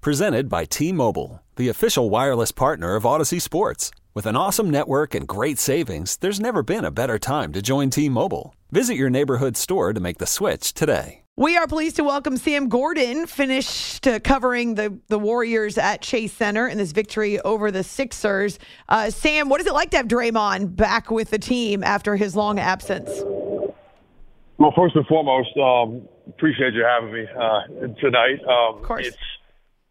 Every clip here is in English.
Presented by T Mobile, the official wireless partner of Audacy Sports. With an awesome network and great savings, there's never been a better time to join T Mobile. Visit your neighborhood store to make the switch today. We are pleased to welcome Sam Gordon, finished uh, covering the, the Warriors at Chase Center in this victory over the Sixers. Uh, Sam, what is it like to have Draymond back with the team after his long absence? Well, first and foremost, um, appreciate you having me uh, tonight. Um, of course. It's,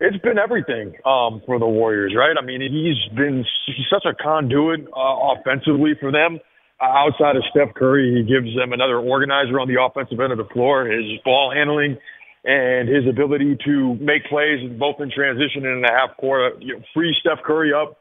it's been everything um, for the Warriors, right? I mean, he's been he's such a conduit uh, offensively for them. Uh, outside of Steph Curry, he gives them another organizer on the offensive end of the floor. His ball handling and his ability to make plays both in transition and in the half court, you know, free Steph Curry up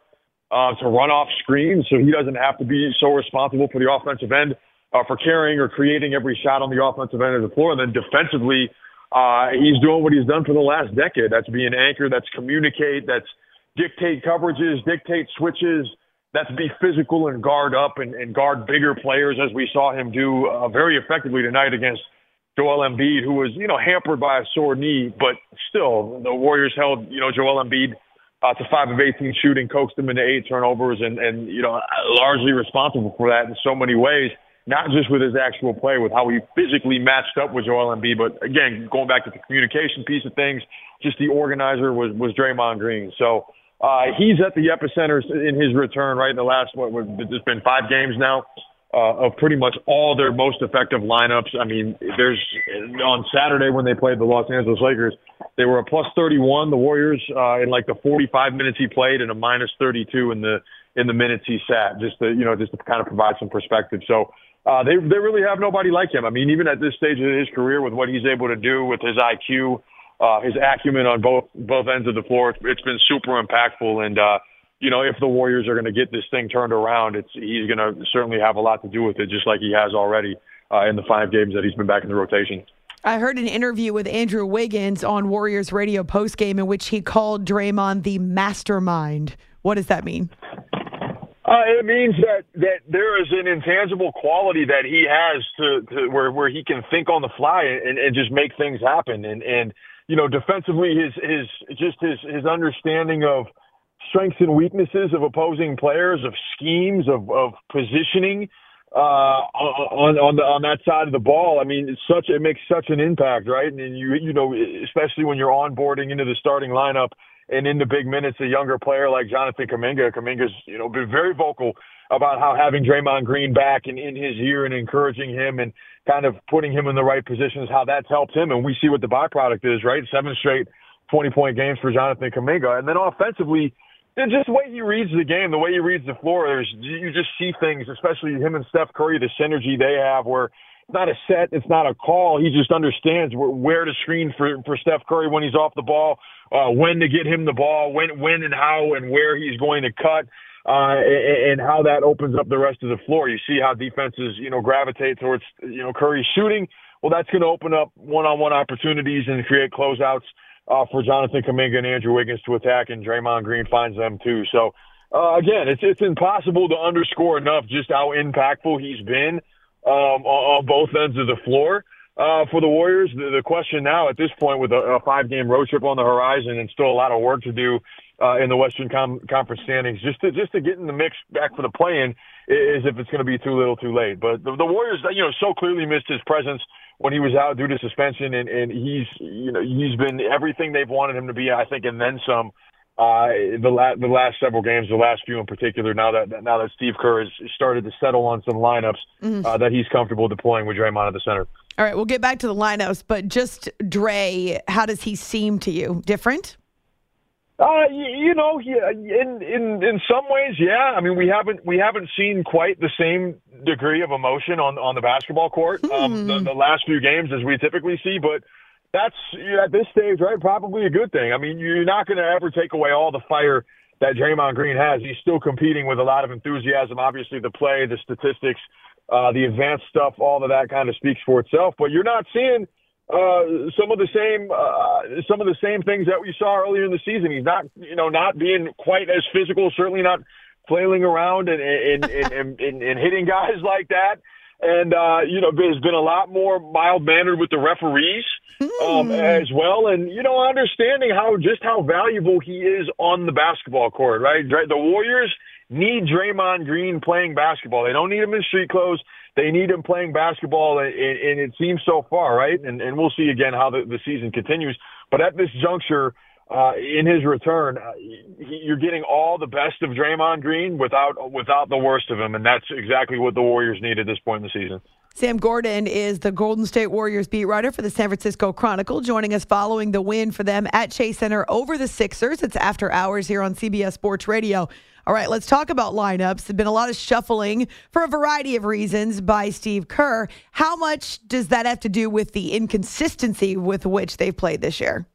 uh, to run off screens, so he doesn't have to be so responsible for the offensive end uh, for carrying or creating every shot on the offensive end of the floor. And then defensively, uh, he's doing what he's done for the last decade. That's be an anchor. That's communicate. That's dictate coverages, dictate switches that's be physical and guard up and, and guard bigger players as we saw him do uh, very effectively tonight against Joel Embiid, who was, you know, hampered by a sore knee, but still the Warriors held, you know, Joel Embiid uh, to five of 18 shooting, coaxed him into eight turnovers and, and, you know, largely responsible for that in so many ways, not just with his actual play, with how he physically matched up with Joel Embiid, but again, going back to the communication piece of things, just the organizer was, was Draymond Green. So, uh, he's at the epicenter in his return, right? In the last, what, it's been five games now, uh, of pretty much all their most effective lineups. I mean, there's, on Saturday when they played the Los Angeles Lakers, they were a plus 31, the Warriors, uh, in like the 45 minutes he played and a minus 32 in the, in the minutes he sat, just to, you know, just to kind of provide some perspective. So, uh, they, they really have nobody like him. I mean, even at this stage of his career with what he's able to do with his IQ, uh, his acumen on both both ends of the floor. It's, it's been super impactful, and uh, you know if the Warriors are going to get this thing turned around, it's he's going to certainly have a lot to do with it, just like he has already uh, in the five games that he's been back in the rotation. I heard an interview with Andrew Wiggins on Warriors radio postgame in which he called Draymond the mastermind. What does that mean? Uh, it means that, that there is an intangible quality that he has to, to where, where he can think on the fly and, and just make things happen. And, and, you know, defensively, his his just his his understanding of strengths and weaknesses of opposing players, of schemes, of of positioning uh, on on the, on that side of the ball. I mean, it's such it makes such an impact, right? And you you know, especially when you're onboarding into the starting lineup and in the big minutes, a younger player like Jonathan Kuminga. Kuminga's you know been very vocal about how having Draymond Green back and in his year and encouraging him and kind of putting him in the right positions, how that's helped him. And we see what the byproduct is, right? Seven straight 20 point games for Jonathan Kuminga. And then offensively, just the way he reads the game, the way he reads the floor, there's, you just see things, especially him and Steph Curry, the synergy they have where it's not a set, it's not a call. He just understands where to screen for, for Steph Curry when he's off the ball, uh, when to get him the ball, when, when and how and where he's going to cut uh, and, how that opens up the rest of the floor. You see how defenses, you know, gravitate towards, you know, Curry shooting. Well, that's going to open up one-on-one opportunities and create closeouts uh, for Jonathan Kuminga and Andrew Wiggins to attack, and Draymond Green finds them too. So, uh, again, it's it's impossible to underscore enough just how impactful he's been um, on, on both ends of the floor. Uh, for the Warriors, the, the question now at this point, with a, a five-game road trip on the horizon and still a lot of work to do, uh, in the Western Com- Conference standings just to just to get in the mix back for the play-in is if it's going to be too little, too late. But the, the Warriors, you know, so clearly missed his presence when he was out due to suspension, and and he's you know he's been everything they've wanted him to be, I think, and then some. Uh, the last the last several games, the last few in particular. Now that now that Steve Kerr has started to settle on some lineups mm-hmm. uh, that he's comfortable deploying with Draymond at the center. All right, we'll get back to the lineups, but just Dre, how does he seem to you? Different? Uh, you, you know, yeah, in in in some ways, yeah. I mean, we haven't we haven't seen quite the same degree of emotion on on the basketball court um, the, hmm. the last few games as we typically see, but that's at this stage, right? Probably a good thing. I mean, you're not going to ever take away all the fire that Draymond Green has. He's still competing with a lot of enthusiasm. Obviously, the play, the statistics, uh, the advanced stuff, all of that kind of speaks for itself. But you're not seeing uh, some of the same uh, some of the same things that we saw earlier in the season. He's not, you know, not being quite as physical. Certainly not flailing around and and and, and, and, and hitting guys like that. And uh, you know, there's been a lot more mild mannered with the referees um, mm. as well, and you know, understanding how just how valuable he is on the basketball court. Right, the Warriors need Draymond Green playing basketball. They don't need him in street clothes. They need him playing basketball, and, and it seems so far, right? And, and we'll see again how the, the season continues. But at this juncture, uh, in his return, uh, you're getting all the best of Draymond Green without without the worst of him, and that's exactly what the Warriors need at this point in the season. Sam Gordon is the Golden State Warriors beat writer for the San Francisco Chronicle, joining us following the win for them at Chase Center over the Sixers. It's after hours here on CBS Sports Radio. All right, let's talk about lineups. There's been a lot of shuffling for a variety of reasons by Steve Kerr. How much does that have to do with the inconsistency with which they've played this year?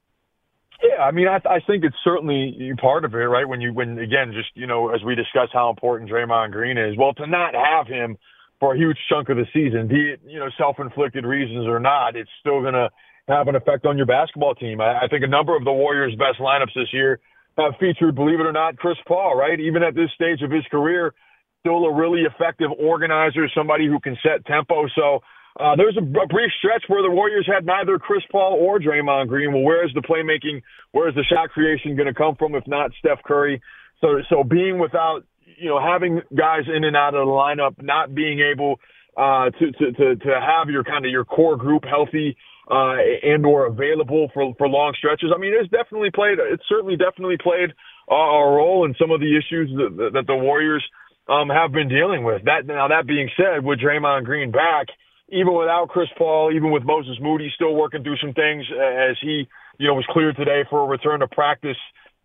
Yeah, I mean, I, I think it's certainly part of it, right? When you, when again, just you know, as we discuss how important Draymond Green is. Well, to not have him for a huge chunk of the season, be it you know self-inflicted reasons or not, it's still going to have an effect on your basketball team. I, I think a number of the Warriors' best lineups this year have featured, believe it or not, Chris Paul, right? Even at this stage of his career, still a really effective organizer, somebody who can set tempo. So uh, there's a, a brief stretch where the Warriors had neither Chris Paul or Draymond Green. Well, where is the playmaking? Where is the shot creation going to come from if not Steph Curry? So, so being without, you know, having guys in and out of the lineup, not being able uh, to, to, to, to have your kind of your core group healthy uh, and or available for for long stretches. I mean, it's definitely played. It's certainly definitely played a, a role in some of the issues that, that the Warriors um, have been dealing with. That now that being said, with Draymond Green back, even without Chris Paul, even with Moses Moody still working through some things as he you know was cleared today for a return to practice.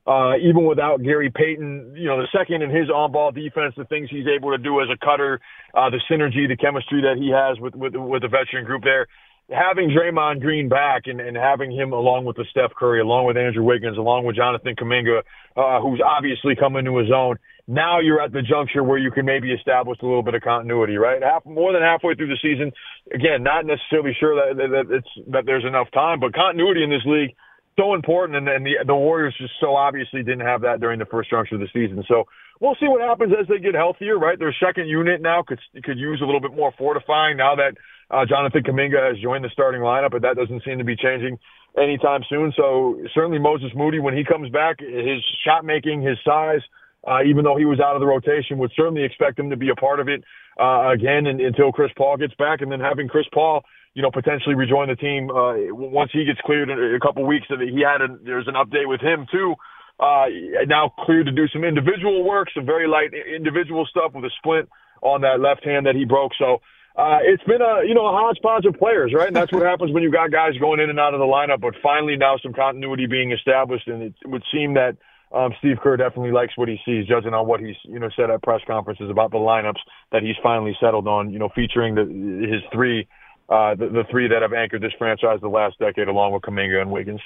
Uh, even without Gary Payton, you know, the second in his on-ball defense, the things he's able to do as a cutter, uh, the synergy, the chemistry that he has with, with, with the veteran group there having Draymond Green back and, and having him along with the Steph Curry, along with Andrew Wiggins, along with Jonathan Kuminga, uh, who's obviously coming to his own. Now you're at the juncture where you can maybe establish a little bit of continuity, right? Half, more than halfway through the season. Again, not necessarily sure that, that it's that there's enough time, but continuity in this league so important, and, and the the Warriors just so obviously didn't have that during the first juncture of the season. So we'll see what happens as they get healthier, right? Their second unit now could could use a little bit more fortifying now that uh, Jonathan Kuminga has joined the starting lineup, but that doesn't seem to be changing anytime soon. So certainly Moses Moody, when he comes back, his shot making, his size, uh, even though he was out of the rotation, would certainly expect him to be a part of it uh, again and, until Chris Paul gets back, and then having Chris Paul, you know, potentially rejoin the team uh, once he gets cleared in a couple weeks. That he had a, there's an update with him too. Uh, now cleared to do some individual work, some very light individual stuff with a splint on that left hand that he broke. So uh, it's been a you know a hodgepodge of players, right? And that's what happens when you've got guys going in and out of the lineup. But finally, now some continuity being established, and it would seem that um, Steve Kerr definitely likes what he sees, judging on what he's you know said at press conferences about the lineups that he's finally settled on. You know, featuring the his three, uh, the, the three that have anchored this franchise the last decade, along with Kuminga and Wiggins.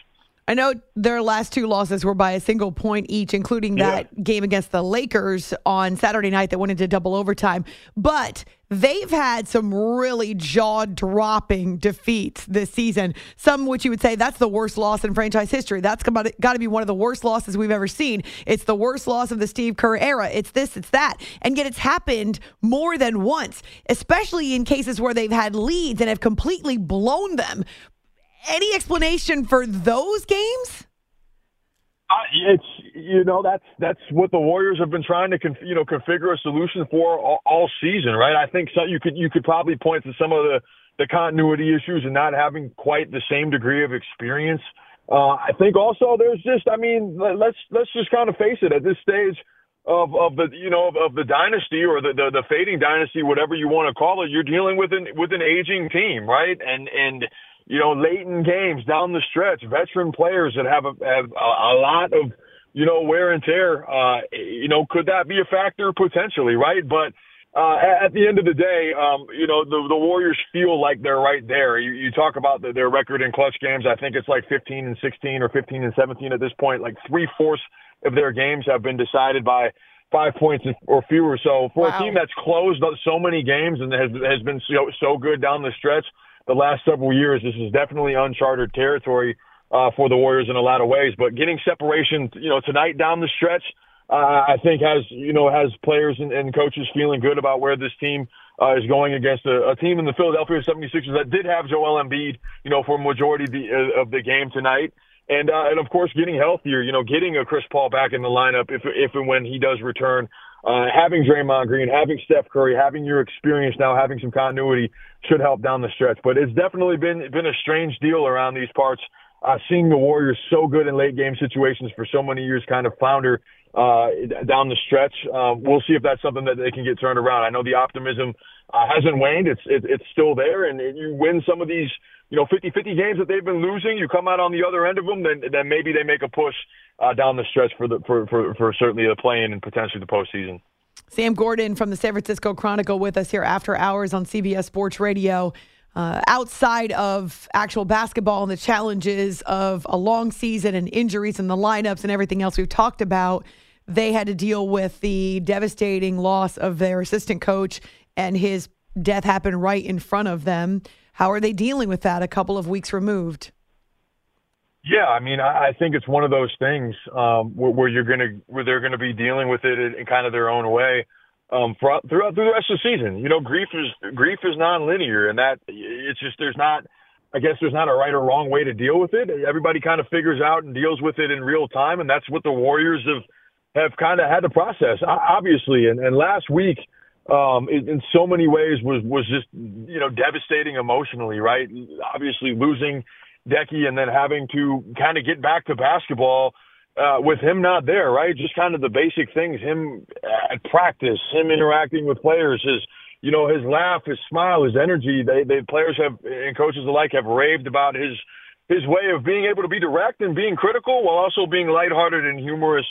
I know their last two losses were by a single point each, including that yeah. game against the Lakers on Saturday night that went into double overtime. But they've had some really jaw dropping defeats this season. Some which you would say that's the worst loss in franchise history. That's got to be one of the worst losses we've ever seen. It's the worst loss of the Steve Kerr era. It's this, it's that. And yet it's happened more than once, especially in cases where they've had leads and have completely blown them any explanation for those games? Uh, it's you know that's that's what the Warriors have been trying to conf- you know configure a solution for all, all season, right? I think so, you could you could probably point to some of the the continuity issues and not having quite the same degree of experience. Uh, I think also there's just I mean let's let's just kind of face it at this stage of of the you know of, of the dynasty or the, the the fading dynasty, whatever you want to call it, you're dealing with an with an aging team, right? And and you know, late in games down the stretch, veteran players that have a, have a, a lot of, you know, wear and tear. Uh, you know, could that be a factor potentially, right? But uh, at the end of the day, um, you know, the, the Warriors feel like they're right there. You, you talk about the, their record in clutch games. I think it's like 15 and 16 or 15 and 17 at this point. Like three fourths of their games have been decided by five points or fewer. So for wow. a team that's closed so many games and has, has been so, so good down the stretch the last several years, this is definitely uncharted territory uh, for the Warriors in a lot of ways. But getting separation, you know, tonight down the stretch – uh, I think has you know has players and, and coaches feeling good about where this team uh, is going against a, a team in the Philadelphia 76ers that did have Joel Embiid, you know, for a majority of the, uh, of the game tonight. And, uh, and of course, getting healthier, you know, getting a Chris Paul back in the lineup if, if and when he does return, uh, having Draymond Green, having Steph Curry, having your experience now, having some continuity should help down the stretch. But it's definitely been, been a strange deal around these parts. Uh, seeing the Warriors so good in late game situations for so many years kind of flounder uh, down the stretch. Um, we'll see if that's something that they can get turned around. I know the optimism uh, hasn't waned. It's it, it's still there, and you win some of these, you know, 50-50 games that they've been losing. You come out on the other end of them, then then maybe they make a push uh, down the stretch for the for for, for certainly the play-in and potentially the postseason. Sam Gordon from the San Francisco Chronicle with us here after hours on CBS Sports Radio. Uh, outside of actual basketball and the challenges of a long season and injuries and the lineups and everything else we've talked about, they had to deal with the devastating loss of their assistant coach and his death happened right in front of them. How are they dealing with that a couple of weeks removed? Yeah, I mean, I think it's one of those things um, where, where, you're gonna where they're gonna be dealing with it in, in kind of their own way um, throughout throughout through the rest of the season. You know, grief is grief is nonlinear, and that it's just there's not. I guess there's not a right or wrong way to deal with it. Everybody kind of figures out and deals with it in real time, and that's what the Warriors have have kind of had to process, obviously. And, and last week, um, in, so many ways, was was just you know devastating emotionally, right? Obviously, losing Deki and then having to kind of get back to basketball uh, with him not there, right? Just kind of the basic things. Him at practice, him interacting with players, his you know his laugh, his smile, his energy. They they players have and coaches alike have raved about his his way of being able to be direct and being critical while also being lighthearted and humorous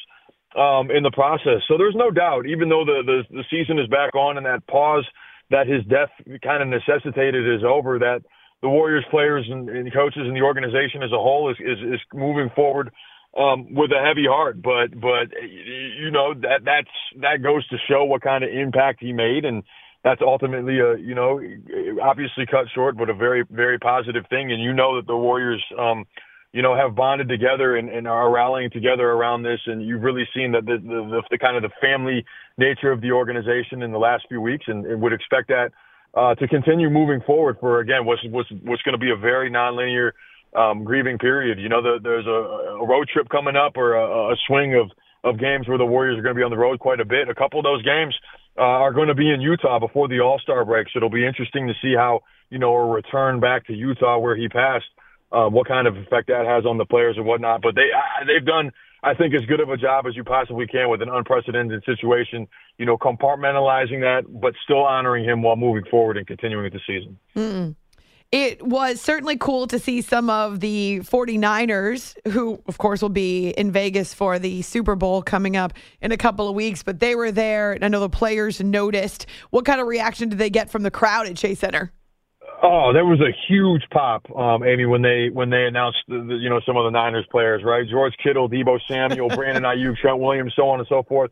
um, in the process. So there's no doubt, even though the, the, the season is back on and that pause that his death kind of necessitated is over, that the Warriors players and, and coaches and the organization as a whole is, is, is moving forward um, with a heavy heart. But but you know that that's that goes to show what kind of impact he made, and that's ultimately a you know obviously cut short, but a very very positive thing. And you know that the Warriors. Um, you know, have bonded together and, and are rallying together around this. And you've really seen that the, the, the, kind of the family nature of the organization in the last few weeks and, and would expect that uh, to continue moving forward for, again, what's, what's, what's going to be a very nonlinear um, grieving period. You know, the, there's a, a road trip coming up or a, a swing of, of games where the Warriors are going to be on the road quite a bit. A couple of those games uh, are going to be in Utah before the All Star break. So it'll be interesting to see how, you know, a return back to Utah where he passed uh, what kind of effect that has on the players and whatnot. But they uh, they've done, I think, as good of a job as you possibly can with an unprecedented situation. You know, compartmentalizing that, but still honoring him while moving forward and continuing the season. Mm-mm. It was certainly cool to see some of the 49ers, who, of course, will be in Vegas for the Super Bowl coming up in a couple of weeks, but they were there. And I know the players noticed. What kind of reaction did they get from the crowd at Chase Center? Oh, there was a huge pop, um, Amy, when they when they announced the, the, you know some of the Niners players, right? George Kittle, Deebo Samuel, Brandon Aiyuk, Trent Williams, so on and so forth.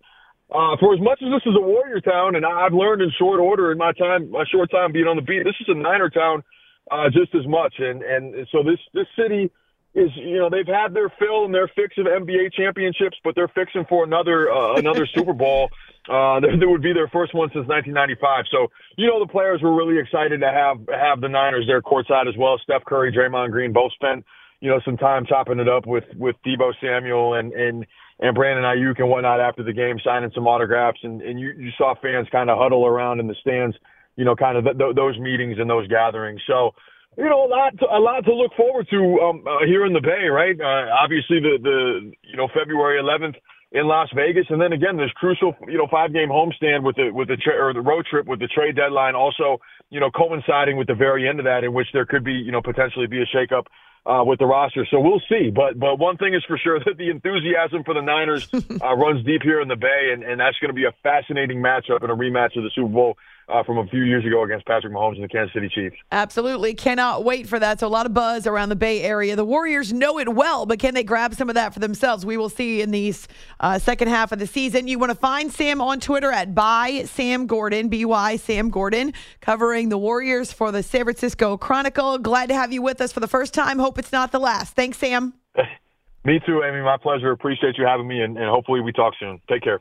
Uh, for as much as this is a Warrior town, and I've learned in short order in my time, my short time being on the beat, this is a Niner town uh, just as much. And and so this this city is you know they've had their fill and their fix of NBA championships, but they're fixing for another uh, another Super Bowl. Uh, that would be their first one since 1995. So, you know, the players were really excited to have have the Niners there courtside as well. Steph Curry, Draymond Green both spent, you know, some time chopping it up with with Deebo Samuel and and and Brandon Aiyuk and whatnot after the game, signing some autographs, and and you you saw fans kind of huddle around in the stands, you know, kind of th- th- those meetings and those gatherings. So. You know, a lot, to, a lot to look forward to um, uh, here in the Bay, right? Uh, obviously, the the you know February 11th in Las Vegas, and then again, this crucial, you know, five game homestand with the with the tra- or the road trip with the trade deadline, also, you know, coinciding with the very end of that, in which there could be, you know, potentially be a shakeup uh, with the roster. So we'll see. But but one thing is for sure that the enthusiasm for the Niners uh, runs deep here in the Bay, and, and that's going to be a fascinating matchup and a rematch of the Super Bowl uh, from a few years ago against Patrick Mahomes and the Kansas City Chiefs. Absolutely. Cannot wait for that. So, a lot of buzz around the Bay Area. The Warriors know it well, but can they grab some of that for themselves? We will see in these uh, second half of the season. You want to find Sam on Twitter at by Sam Gordon, B Y Sam Gordon, covering the Warriors for the San Francisco Chronicle. Glad to have you with us for the first time. Hope it's not the last. Thanks, Sam. me too, Amy. My pleasure. Appreciate you having me, and, and hopefully we talk soon. Take care.